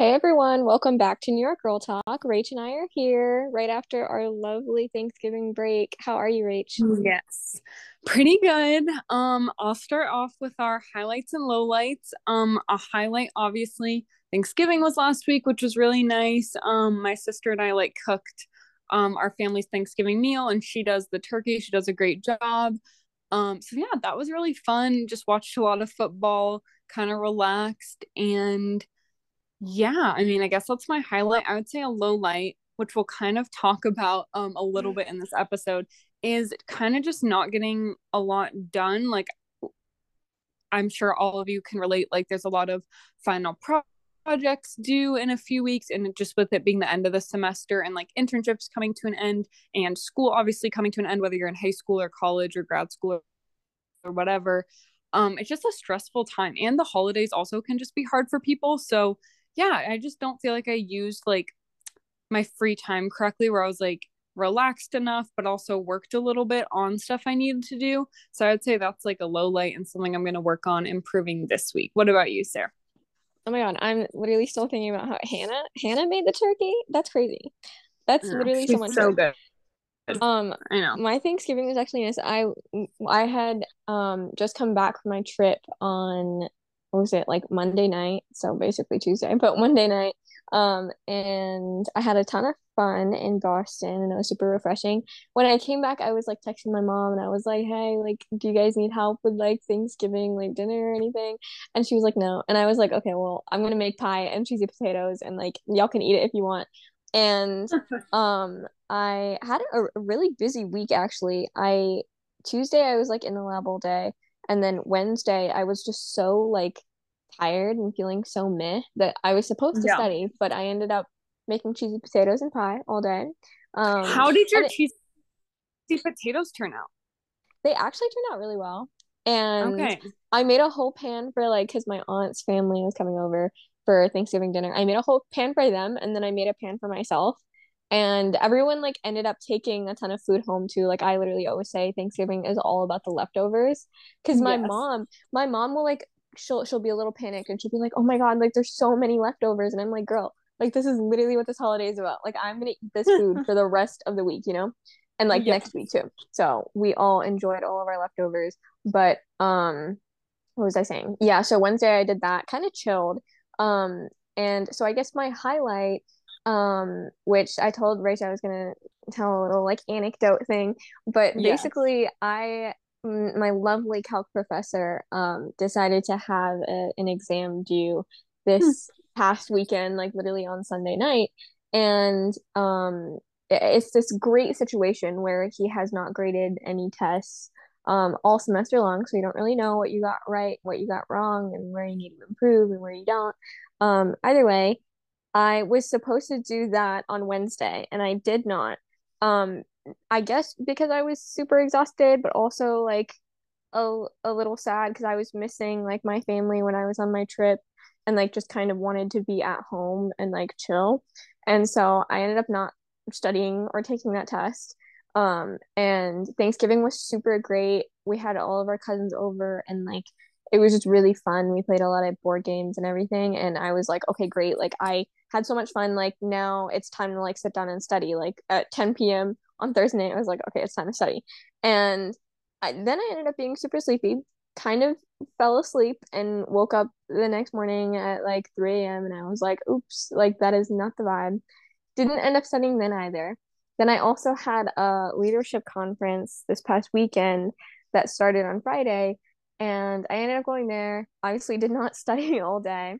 Hey everyone, welcome back to New York Girl Talk. Rach and I are here right after our lovely Thanksgiving break. How are you, Rach? Yes. Pretty good. Um, I'll start off with our highlights and lowlights. Um, a highlight, obviously, Thanksgiving was last week, which was really nice. Um, my sister and I like cooked um our family's Thanksgiving meal, and she does the turkey. She does a great job. Um, so yeah, that was really fun. Just watched a lot of football, kind of relaxed, and yeah, I mean, I guess that's my highlight. I would say a low light, which we'll kind of talk about um a little bit in this episode, is kind of just not getting a lot done. Like I'm sure all of you can relate. Like there's a lot of final pro- projects due in a few weeks, and just with it being the end of the semester and like internships coming to an end, and school obviously coming to an end, whether you're in high school or college or grad school or, or whatever. Um, it's just a stressful time, and the holidays also can just be hard for people. So yeah, I just don't feel like I used like my free time correctly where I was like relaxed enough, but also worked a little bit on stuff I needed to do. So I would say that's like a low light and something I'm going to work on improving this week. What about you, Sara? Oh my God, I'm literally still thinking about how Hannah Hannah made the turkey. That's crazy. That's Yeah, literally so she's much so good. Um, I know. my Thanksgiving was actually nice. I I had um just come back from my trip on what was it like Monday night, so basically Tuesday, but Monday night. Um, and I had a ton of fun in Boston, and it was super refreshing. When I came back, I was like texting my mom, and I was like, "Hey, like, do you guys need help with like Thanksgiving, like dinner or anything?" And she was like, "No," and I was like, "Okay, well, I'm gonna make pie and cheesy potatoes, and like y'all can eat it if you want." And um I had a, a really busy week actually. I Tuesday I was like in the lab all day, and then Wednesday I was just so like tired and feeling so meh that I was supposed to Yeah. study, but I ended up making cheesy potatoes and pie all day. Um, How did your it, cheesy potatoes turn out? they actually turned out really well. And Okay. I made a whole pan for like, because my aunt's family was coming over for Thanksgiving dinner. I made a whole pan for them, and then I made a pan for myself. And everyone like ended up taking a ton of food home too. Like I literally always say Thanksgiving is all about the leftovers. Because my Yes. mom, my mom will like she'll she'll be a little panicked and she'll be like, "Oh my God, like there's so many leftovers." And I'm like, "Girl, like this is literally what this holiday is about. Like I'm gonna eat this food for the rest of the week, you know?" And like Yeah. next week too. So we all enjoyed all of our leftovers. But um what was I saying? Yeah, so Wednesday I did that, kind of chilled. Um, and so I guess my highlight, um, which I told Rachel I was gonna tell a little like anecdote thing, but Yes. basically I my lovely calc professor um decided to have a, an exam due this past weekend, like literally on Sunday night. And um it's this great situation where he has not graded any tests um, all semester long. So you don't really know what you got right, what you got wrong, and where you need to improve and where you don't. Um, either way, I was supposed to do that on Wednesday and I did not. Um, I guess because I was super exhausted, but also like a, a little sad because I was missing like my family when I was on my trip and like just kind of wanted to be at home and like chill. And so I ended up not studying or taking that test. Um, and Thanksgiving was super great. We had all of our cousins over and like it was just really fun. We played a lot of board games and everything. And I was like, okay, great. Like I had so much fun. Like now it's time to like sit down and study. Like at 10 p.m. on Thursday I was like, okay, it's time to study. And I, then I ended up being super sleepy, kind of fell asleep and woke up the next morning at like 3 a.m. and I was like, oops, like that is not the vibe. Didn't end up studying then either. Then I also had a leadership conference this past weekend that started on Friday, and I ended up going there. Obviously, did not study all day.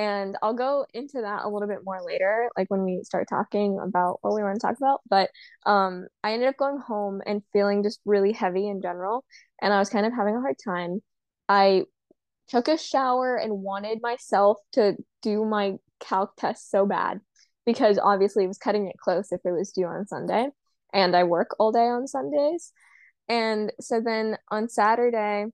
And I'll go into that a little bit more later, like when we start talking about what we want to talk about. But um, I ended up going home and feeling just really heavy in general, and I was kind of having a hard time. I took a shower and wanted myself to do my calc test so bad because obviously it was cutting it close if it was due on Sunday, and I work all day on Sundays. And so then on Saturday,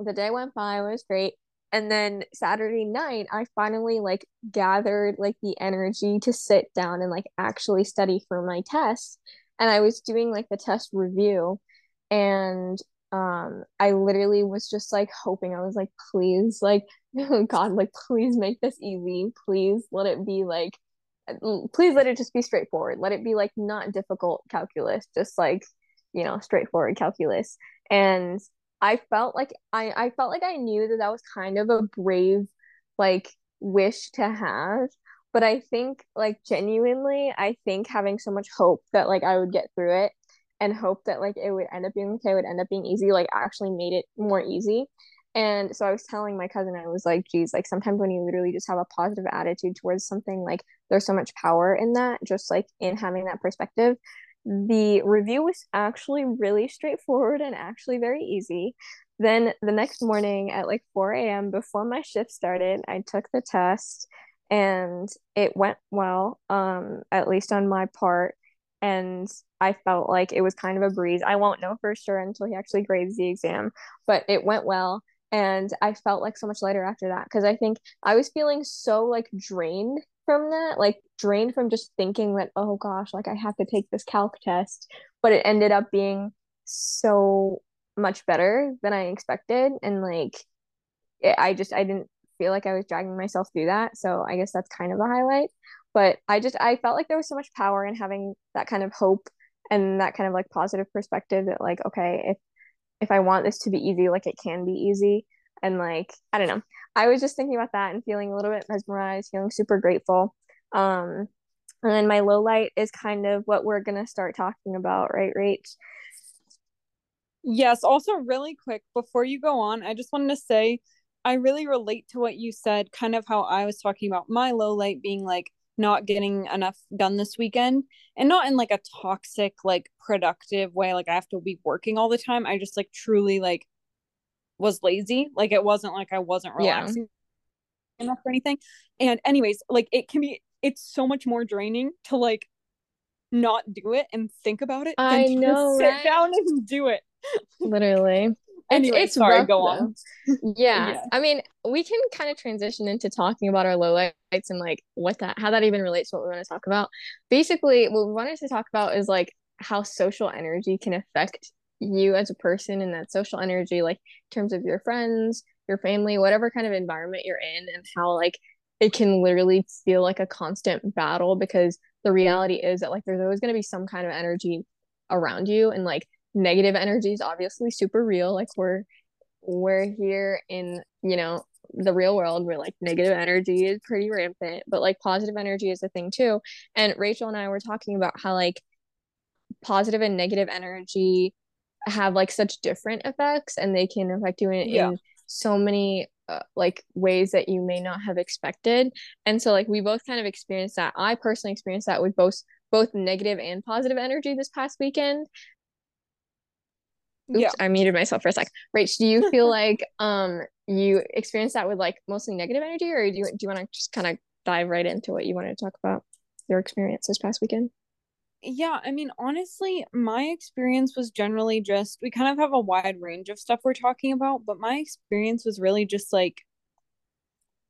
the day went by, it was great. And then Saturday night, I finally like gathered like the energy to sit down and like actually study for my test. And I was doing like the test review and um I literally was just like hoping I was like please like God, like please make this easy. Please let it be like please let it just be straightforward. Let it be like not difficult calculus, just like, you know, straightforward calculus. And I felt like I I felt like I knew that that was kind of a brave like wish to have, but I think like genuinely, I think having so much hope that like I would get through it and hope that like it would end up being okay, would end up being easy, like actually made it more easy. And so I was telling my cousin, I was like, geez, like sometimes when you literally just have a positive attitude towards something, like there's so much power in that, just like in having that perspective. The review was actually really straightforward and actually very easy. Then the next morning at like 4 a.m., before my shift started, I took the test and it went well, um, at least on my part. And I felt like it was kind of a breeze. I won't know for sure until he actually grades the exam, but it went well and I felt like so much lighter after that because I think I was feeling so like drained from that, like drained from just thinking that oh gosh, like I have to take this calc test, but it ended up being so much better than I expected and like it, I just I didn't feel like I was dragging myself through that, so I guess that's kind of a highlight. But I just I felt like there was so much power in having that kind of hope and that kind of like positive perspective that like okay, if if I want this to be easy, like it can be easy. And like, I don't know. I was just thinking about that and feeling a little bit mesmerized, feeling super grateful. Um, and then my low light is kind of what we're gonna start talking about, right, Rach? Yes. Also, really quick before you go on, I just wanted to say I really relate to what you said, kind of how I was talking about my low light being like not getting enough done this weekend and not in like a toxic like productive way like i have to be working all the time i just like truly like was lazy like it wasn't like i wasn't relaxing yeah. enough or anything and anyways like it can be it's so much more draining to like not do it and think about it i know sit right? down and do it literally anyway, it's, sorry, rough, go on. Yeah. yeah. I mean, we can kind of transition into talking about our lowlights and like what that how that even relates to what we want to talk about. Basically, what we wanted to talk about is like how social energy can affect you as a person and that social energy, like in terms of your friends, your family, whatever kind of environment you're in, and how like it can literally feel like a constant battle because the reality is that like there's always going to be some kind of energy around you and like negative energy is obviously super real. Like we're we're here in you know the real world where like negative energy is pretty rampant but like positive energy is a thing too. And rachel and i were talking about how like positive and negative energy have like such different effects and they can affect you in, yeah. in so many uh, like ways that you may not have expected and so like we both kind of experienced that i personally experienced that with both both negative and positive energy this past weekend Oops, yeah. I muted myself for a sec. Rach, do you feel like um you experienced that with like mostly negative energy, or do you do you want to just kind of dive right into what you wanted to talk about your experience this past weekend? Yeah, I mean, honestly, my experience was generally just we kind of have a wide range of stuff we're talking about, but my experience was really just like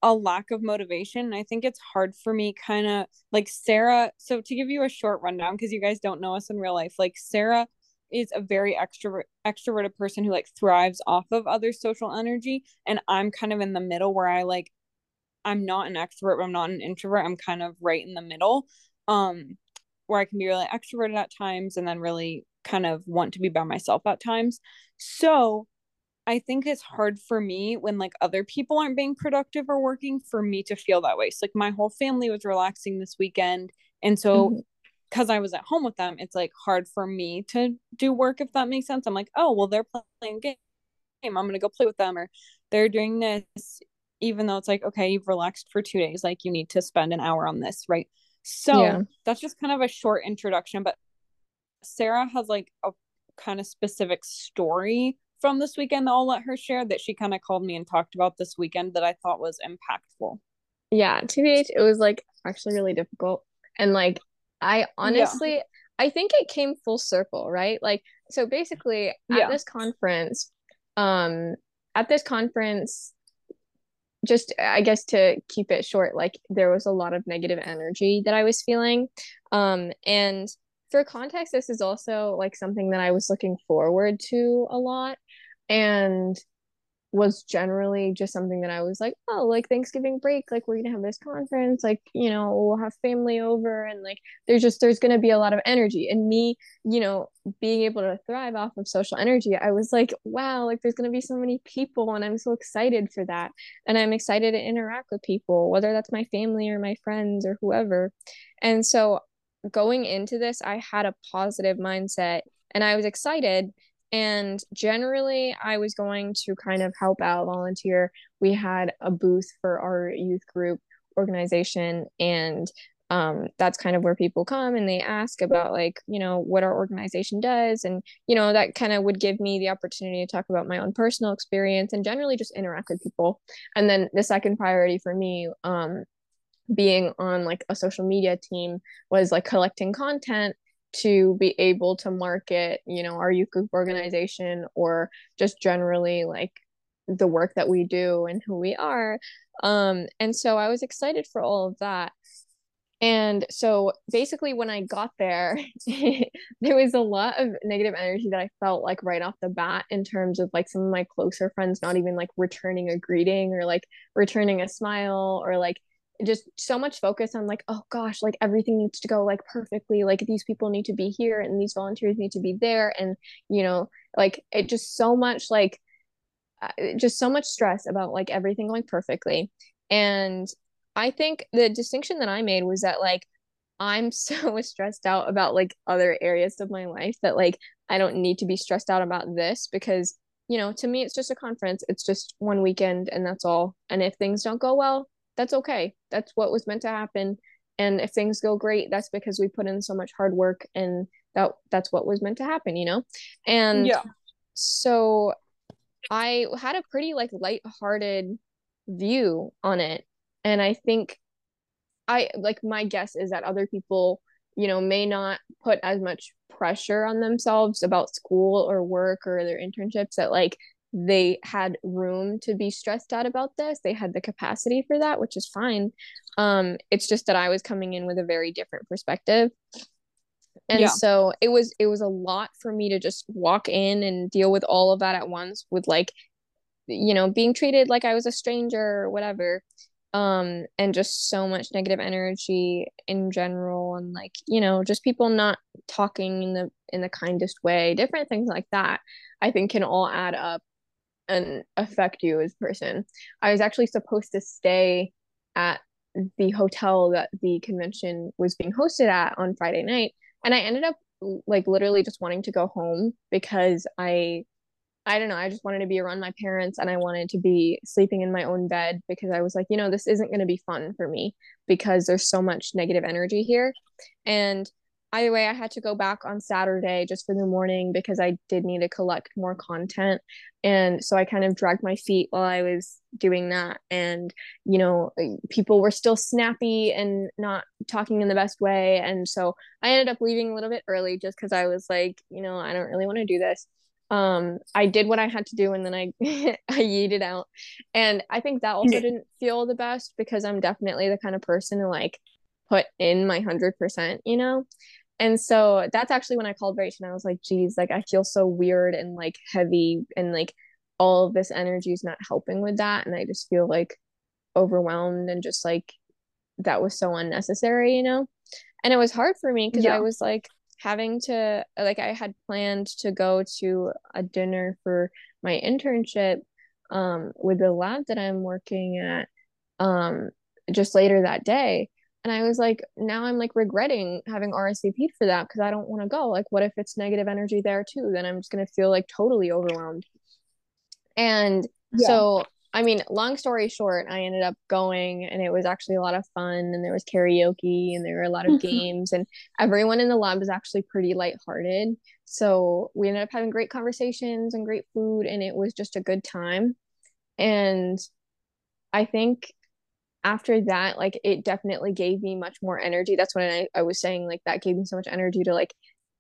a lack of motivation. I think it's hard for me kind of like Sara. So to give you a short rundown because you guys don't know us in real life, like Sara is a very extrovert extroverted person who like thrives off of other social energy and i'm kind of in the middle where i like i'm not an extrovert but i'm not an introvert i'm kind of right in the middle um where i can be really extroverted at times and then really kind of want to be by myself at times so i think it's hard for me when like other people aren't being productive or working for me to feel that way so like my whole family was relaxing this weekend and so mm-hmm because I was at home with them, it's like hard for me to do work if that makes sense. I'm like, oh well, they're playing game. I'm gonna go play with them, or they're doing this, even though it's like, okay, you've relaxed for two days, like you need to spend an hour on this, right? So yeah. that's just kind of a short introduction. But Sara has like a kind of specific story from this weekend that I'll let her share that she kind of called me and talked about this weekend that I thought was impactful. Yeah, TBH, it was like actually really difficult. And like I honestly, yeah. I think it came full circle, right? Like, so basically at yeah. this conference, um, at this conference, just I guess to keep it short, like there was a lot of negative energy that I was feeling. Um, and for context, this is also like something that I was looking forward to a lot. And was generally just something that I was like, oh, like Thanksgiving break, like we're gonna have this conference, like, you know, we'll have family over and like there's just there's gonna be a lot of energy. And me, you know, being able to thrive off of social energy, I was like, wow, like there's gonna be so many people and I'm so excited for that. And I'm excited to interact with people, whether that's my family or my friends or whoever. And so going into this, I had a positive mindset and I was excited and generally, I was going to kind of help out, volunteer. We had a booth for our youth group organization, and um, that's kind of where people come and they ask about, like, you know, what our organization does. And, you know, that kind of would give me the opportunity to talk about my own personal experience and generally just interact with people. And then the second priority for me, um, being on like a social media team was like collecting content to be able to market, you know, our youth group organization or just generally like the work that we do and who we are. Um, and so I was excited for all of that. And so basically, when I got there, there was a lot of negative energy that I felt like right off the bat in terms of like some of my closer friends not even like returning a greeting or like returning a smile or like just so much focus on like oh gosh like everything needs to go like perfectly like these people need to be here and these volunteers need to be there. And you know like it just so much like uh, just so much stress about like everything going perfectly. And i think the distinction that i made was that like i'm so stressed out about like other areas of my life that like i don't need to be stressed out about this because you know to me it's just a conference it's just one weekend and that's all. And if things don't go well that's okay. That's what was meant to happen. And if things go great, that's because we put in so much hard work and that that's what was meant to happen, you know? And yeah. so I had a pretty like light-hearted view on it. And I think I like my guess is that other people, you know, may not put as much pressure on themselves about school or work or their internships that like they had room to be stressed out about this. They had the capacity for that, which is fine. Um, it's just that I was coming in with a very different perspective. And yeah. so it was it was a lot for me to just walk in and deal with all of that at once with like you know being treated like I was a stranger or whatever um and just so much negative energy in general and like you know just people not talking in the in the kindest way different things like that i think can all add up and affect you as a person. I was actually supposed to stay at the hotel that the convention was being hosted at on Friday night and I ended up like literally just wanting to go home because I I don't know, I just wanted to be around my parents and I wanted to be sleeping in my own bed because I was like, you know, this isn't going to be fun for me because there's so much negative energy here. And either way, I had to go back on Saturday just for the morning because I did need to collect more content. And so I kind of dragged my feet while I was doing that. And, you know, people were still snappy and not talking in the best way. And so I ended up leaving a little bit early just because I was like, you know, I don't really want to do this. Um, I did what I had to do and then I I yeeted out. And I think that also didn't feel the best because I'm definitely the kind of person who like put in my hundred percent, you know? And so that's actually when I called Rach and I was like, geez, like I feel so weird and like heavy and like all of this energy is not helping with that. And I just feel like overwhelmed and just like that was so unnecessary, you know? And it was hard for me because yeah. I was like having to like I had planned to go to a dinner for my internship um with the lab that I'm working at um just later that day and I was like, now I'm like regretting having RSVP'd for that because I don't want to go. Like, what if it's negative energy there too? Then I'm just gonna feel like totally overwhelmed. And yeah. so, I mean, long story short, I ended up going and it was actually a lot of fun. And there was karaoke and there were a lot of games, and everyone in the lab was actually pretty lighthearted. So we ended up having great conversations and great food, and it was just a good time. And I think after that like it definitely gave me much more energy. That's when I, I was saying like that gave me so much energy to like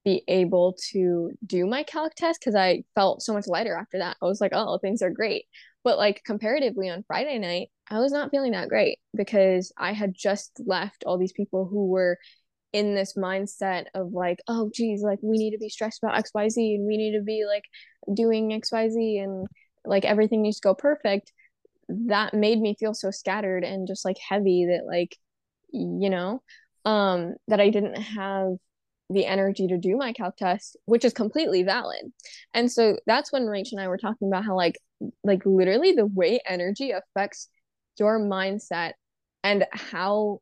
be able to do my calc test because i felt so much lighter after that. I was like oh things are great. But like comparatively on friday night i was not feeling that great because i had just left all these people who were in this mindset of like oh geez like we need to be stressed about xyz and we need to be like doing xyz and like everything needs to go perfect that made me feel so scattered and just like heavy that like you know um that I didn't have the energy to do my calc test which is completely valid. And so that's when Rach and I were talking about how like like literally the way energy affects your mindset and how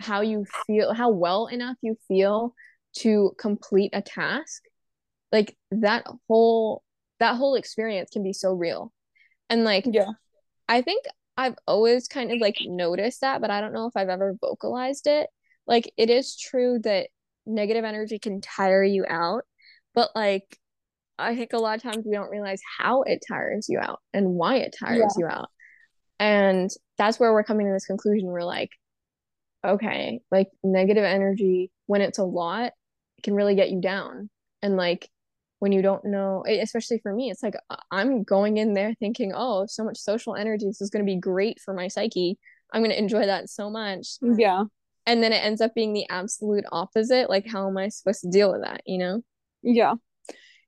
how you feel how well enough you feel to complete a task like that whole that whole experience can be so real. And like yeah i think i've always kind of like noticed that but i don't know if i've ever vocalized it. Like it is true that negative energy can tire you out but like i think a lot of times we don't realize how it tires you out and why it tires yeah. you out. And that's where we're coming to this conclusion. We're like okay like negative energy when it's a lot can really get you down. And like when you don't know especially for me it's like i'm going in there thinking oh so much social energy this is going to be great for my psyche. I'm going to enjoy that so much. Yeah. And then it ends up being the absolute opposite like how am i supposed to deal with that you know? Yeah.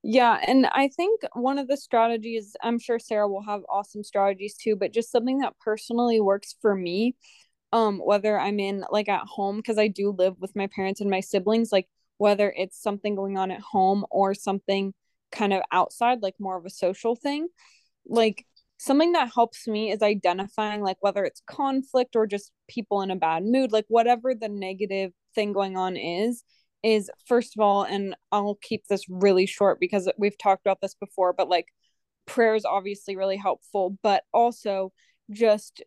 Yeah and i think one of the strategies i'm sure sara will have awesome strategies too but just something that personally works for me um whether i'm in like at home because i do live with my parents and my siblings like whether it's something going on at home or something kind of outside, like more of a social thing. Like something that helps me is identifying like whether it's conflict or just people in a bad mood, like whatever the negative thing going on is, is first of all, and I'll keep this really short because we've talked about this before, but like prayer is obviously really helpful, but also just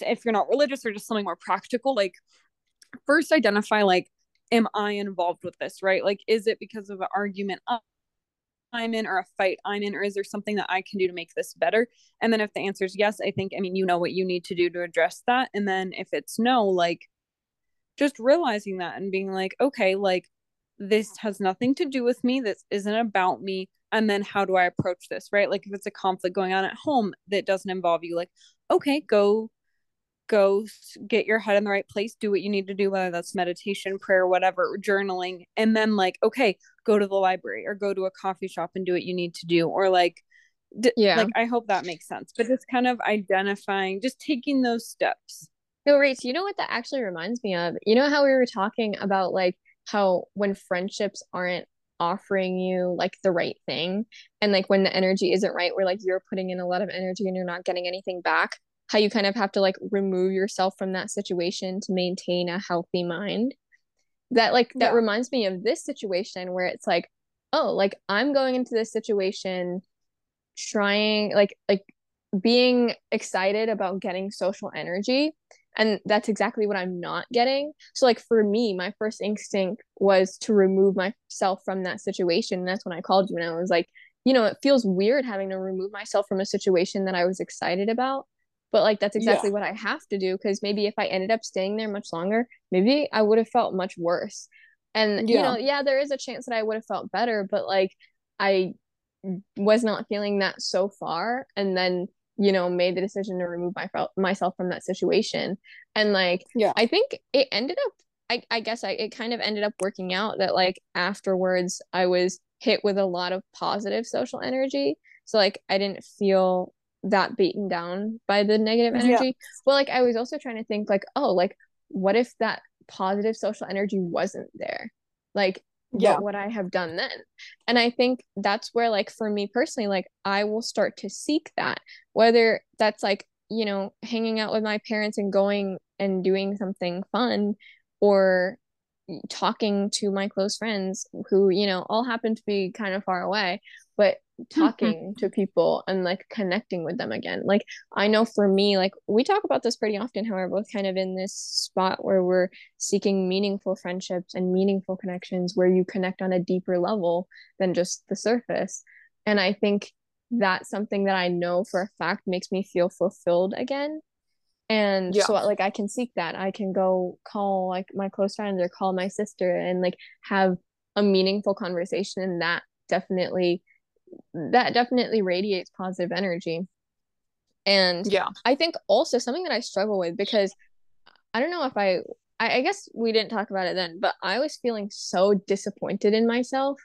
if you're not religious or just something more practical, like first identify like am I involved with this, right? Like, is it because of an argument I'm in or a fight I'm in, or is there something that I can do to make this better? And then if the answer is yes, I think, I mean, you know what you need to do to address that. And then if it's no, like, just realizing that and being like, okay, like, this has nothing to do with me. This isn't about me. And then how do I approach this, right? Like, if it's a conflict going on at home that doesn't involve you, like, okay, go go get your head in the right place do what you need to do whether that's meditation prayer whatever journaling and then like okay go to the library or go to a coffee shop and do what you need to do or like d- yeah. like i hope that makes sense but it's kind of identifying just taking those steps. No right you know what that actually reminds me of? You know how we were talking about like how when friendships aren't offering you like the right thing and like when the energy isn't right where like you're putting in a lot of energy and you're not getting anything back how you kind of have to like remove yourself from that situation to maintain a healthy mind. That like that yeah. reminds me of this situation where it's like oh like i'm going into this situation trying like like being excited about getting social energy and that's exactly what i'm not getting. So like for me my first instinct was to remove myself from that situation. And that's when i called you and i was like you know it feels weird having to remove myself from a situation that i was excited about but like that's exactly yeah. what I have to do because maybe if I ended up staying there much longer, maybe I would have felt much worse. And yeah. you know, yeah, there is a chance that I would have felt better, but like I was not feeling that so far and then you know made the decision to remove my, myself from that situation and like yeah i think it ended up i, I guess I, it kind of ended up working out that like afterwards i was hit with a lot of positive social energy so like i didn't feel that beaten down by the negative energy. Yeah. But like I was also trying to think like, oh, like what if that positive social energy wasn't there? Like yeah. what would I have done then? And I think that's where like for me personally, like I will start to seek that. Whether that's like, you know, hanging out with my parents and going and doing something fun or talking to my close friends who, you know, all happen to be kind of far away, but Mm-hmm. talking to people and like connecting with them again. Like I know for me, like we talk about this pretty often how we're both kind of in this spot where we're seeking meaningful friendships and meaningful connections where you connect on a deeper level than just the surface. And I think that's something that I know for a fact makes me feel fulfilled again. And yeah. so like I can seek that. I can go call like my close friends or call my sister and like have a meaningful conversation and that definitely that definitely radiates positive energy. And yeah, I think also something that I struggle with because I don't know if I, I, I guess we didn't talk about it then, but I was feeling so disappointed in myself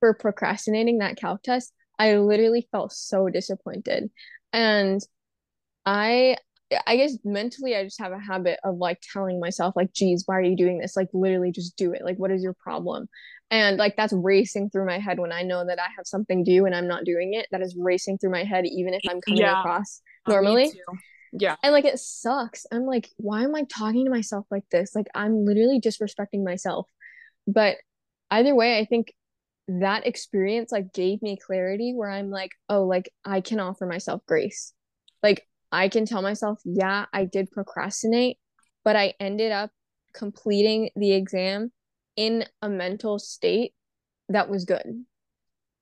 for procrastinating that calc test. I literally felt so disappointed. And I I guess mentally I just have a habit of like telling myself like geez why are you doing this? Like literally just do it. Like what is your problem? And like that's racing through my head when I know that I have something due and I'm not doing it. That is racing through my head even if I'm coming Yeah, across uh, normally. too. Yeah. and like it sucks. I'm like why am I talking to myself like this? Like I'm literally disrespecting myself. But either way I think that experience like gave me clarity where I'm like oh like I can offer myself grace. Like I can tell myself, yeah, I did procrastinate, but I ended up completing the exam in a mental state that was good.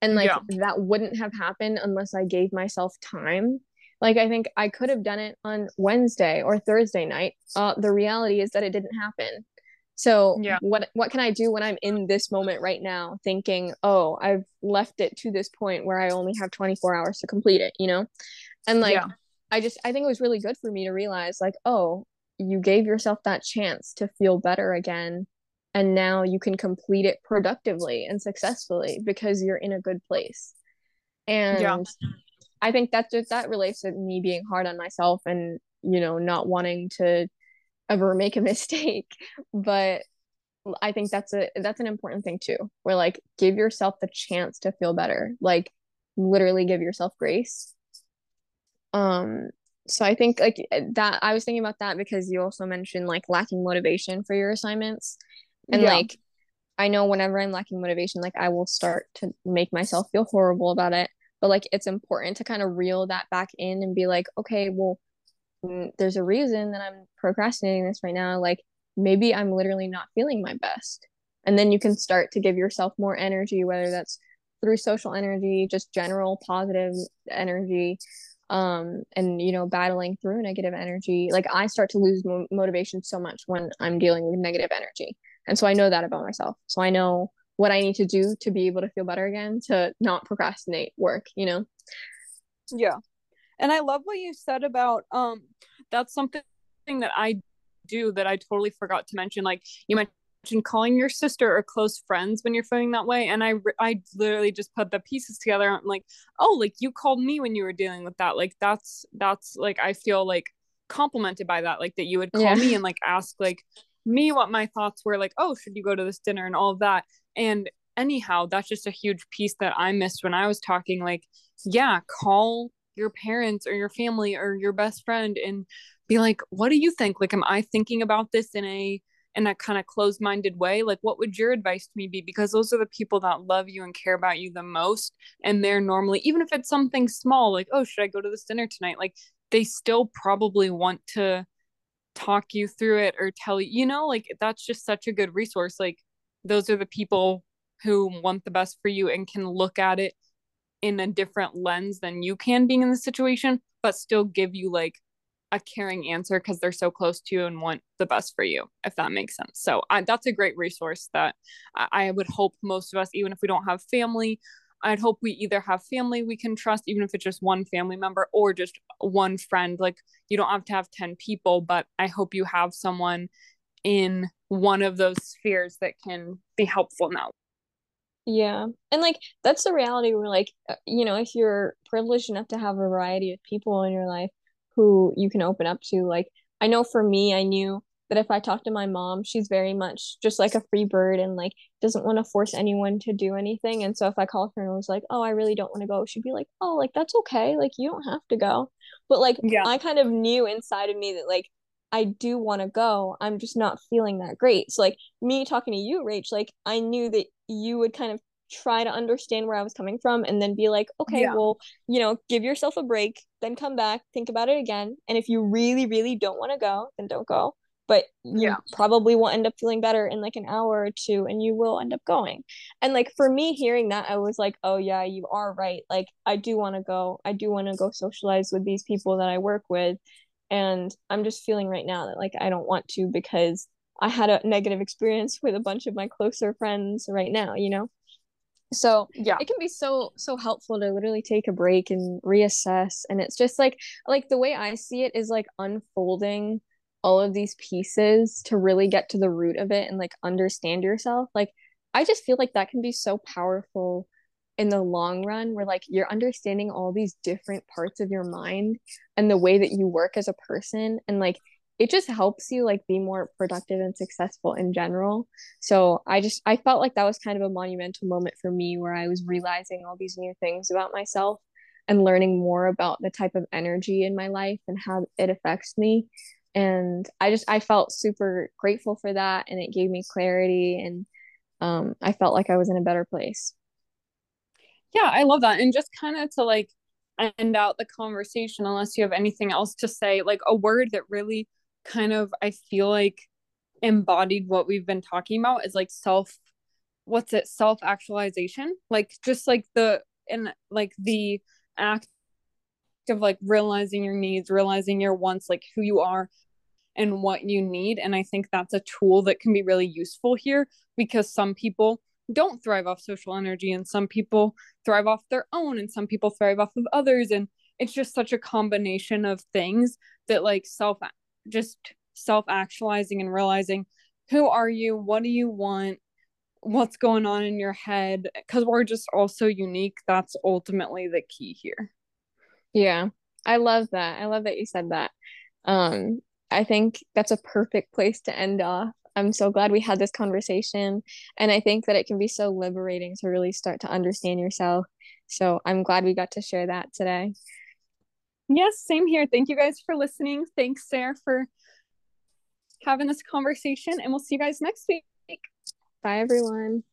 And like Yeah. that wouldn't have happened unless I gave myself time. Like I think I could have done it on Wednesday or Thursday night. Uh, the reality is that it didn't happen. So Yeah. what what can I do when I'm in this moment right now thinking, "Oh, I've left it to this point where I only have 24 hours to complete it," you know? And like Yeah. I just I think it was really good for me to realize like, oh, you gave yourself that chance to feel better again and now you can complete it productively and successfully because you're in a good place. Yeah. And I think that just that relates to me being hard on myself and, you know, not wanting to ever make a mistake. But I think that's a that's an important thing too. Where like give yourself the chance to feel better. Like literally give yourself grace um, so I think like that I was thinking about that because you also mentioned like lacking motivation for your assignments. And Yeah. like I know whenever I'm lacking motivation, like I will start to make myself feel horrible about it. But like it's important to kind of reel that back in and be like, okay, well, mm, there's a reason that I'm procrastinating this right now. Like maybe I'm literally not feeling my best. And then you can start to give yourself more energy, whether that's through social energy, just general positive energy, um, and you know, battling through negative energy. Like I start to lose mo- motivation so much when I'm dealing with negative energy. And so I know that about myself. So I know what I need to do to be able to feel better again, to not procrastinate work, you know? Yeah. And I love what you said about um that's something that I do that I totally forgot to mention. Like you mentioned calling your sister or close friends when you're feeling that way, and I I literally just put the pieces together. I'm like, oh, like you called me when you were dealing with that. Like that's that's like I feel like complimented by that. Like that you would call Yeah. me and like ask like me what my thoughts were. Like, oh, should you go to this dinner and all of that. And anyhow, that's just a huge piece that I missed when I was talking. Like, yeah, call your parents or your family or your best friend and be like what do you think like am i thinking about this in a in a kind of closed-minded way like what would your advice to me be? Because those are the people that love you and care about you the most and they're normally even if it's something small like oh should i go to this dinner tonight? Like they still probably want to talk you through it or tell you you know like that's just such a good resource like those are the people who want the best for you and can look at it in a different lens than you can being in the situation, but still give you like a caring answer because they're so close to you and want the best for you, if that makes sense. So I, that's a great resource that I, I would hope most of us, even if we don't have family, I'd hope we either have family we can trust, even if it's just one family member or just one friend. Like you don't have to have 10 people, but I hope you have someone in one of those spheres that can be helpful now. Yeah. And like that's the reality where like uh, you know, if you're privileged enough to have a variety of people in your life who you can open up to, like I know for me, I knew that if I talked to my mom, she's very much just like a free bird and like doesn't want to force anyone to do anything. And so if I called her and was like, "Oh, I really don't want to go," she'd be like, "Oh, like that's okay. Like you don't have to go." But like Yeah. I kind of knew inside of me that like I do want to go. I'm just not feeling that great. So like me talking to you, Rach, like I knew that you would kind of try to understand where I was coming from and then be like, okay, Yeah. well, you know, give yourself a break, then come back, think about it again. And if you really, really don't want to go, then don't go. But you Yeah. probably will end up feeling better in like an hour or two and you will end up going. And like for me, hearing that, I was like, oh, yeah, you are right. Like, I do want to go. I do want to go socialize with these people that I work with. And I'm just feeling right now that like I don't want to because I had a negative experience with a bunch of my closer friends right now, you know? So Yeah. it can be so so helpful to literally take a break and reassess. And it's just like like the way I see it is like unfolding all of these pieces to really get to the root of it and like understand yourself. Like I just feel like that can be so powerful in the long run where like you're understanding all these different parts of your mind and the way that you work as a person and like it just helps you like be more productive and successful in general. So I just I felt like that was kind of a monumental moment for me where I was realizing all these new things about myself and learning more about the type of energy in my life and how it affects me. And I just I felt super grateful for that and it gave me clarity and um I felt like I was in a better place. Yeah, I love that. And just kind of to like end out the conversation unless you have anything else to say, like a word that really kind of I feel like embodied what we've been talking about is like self what's it self actualization like just like the and like the act of like realizing your needs realizing your wants like who you are and what you need. And i think that's a tool that can be really useful here because some people don't thrive off social energy and some people thrive off their own and some people thrive off of others. And it's just such a combination of things that like self just self actualizing and realizing who are you? What do you want? What's going on in your head? Because we're just all so unique. That's ultimately the key here. Yeah, I love that. I love that you said that. Um, I think that's a perfect place to end off. I'm so glad we had this conversation. And I think that it can be so liberating to really start to understand yourself. So I'm glad we got to share that today. Yes, same here. Thank you guys for listening. Thanks, Sara, for having this conversation, and we'll see you guys next week. Bye, everyone.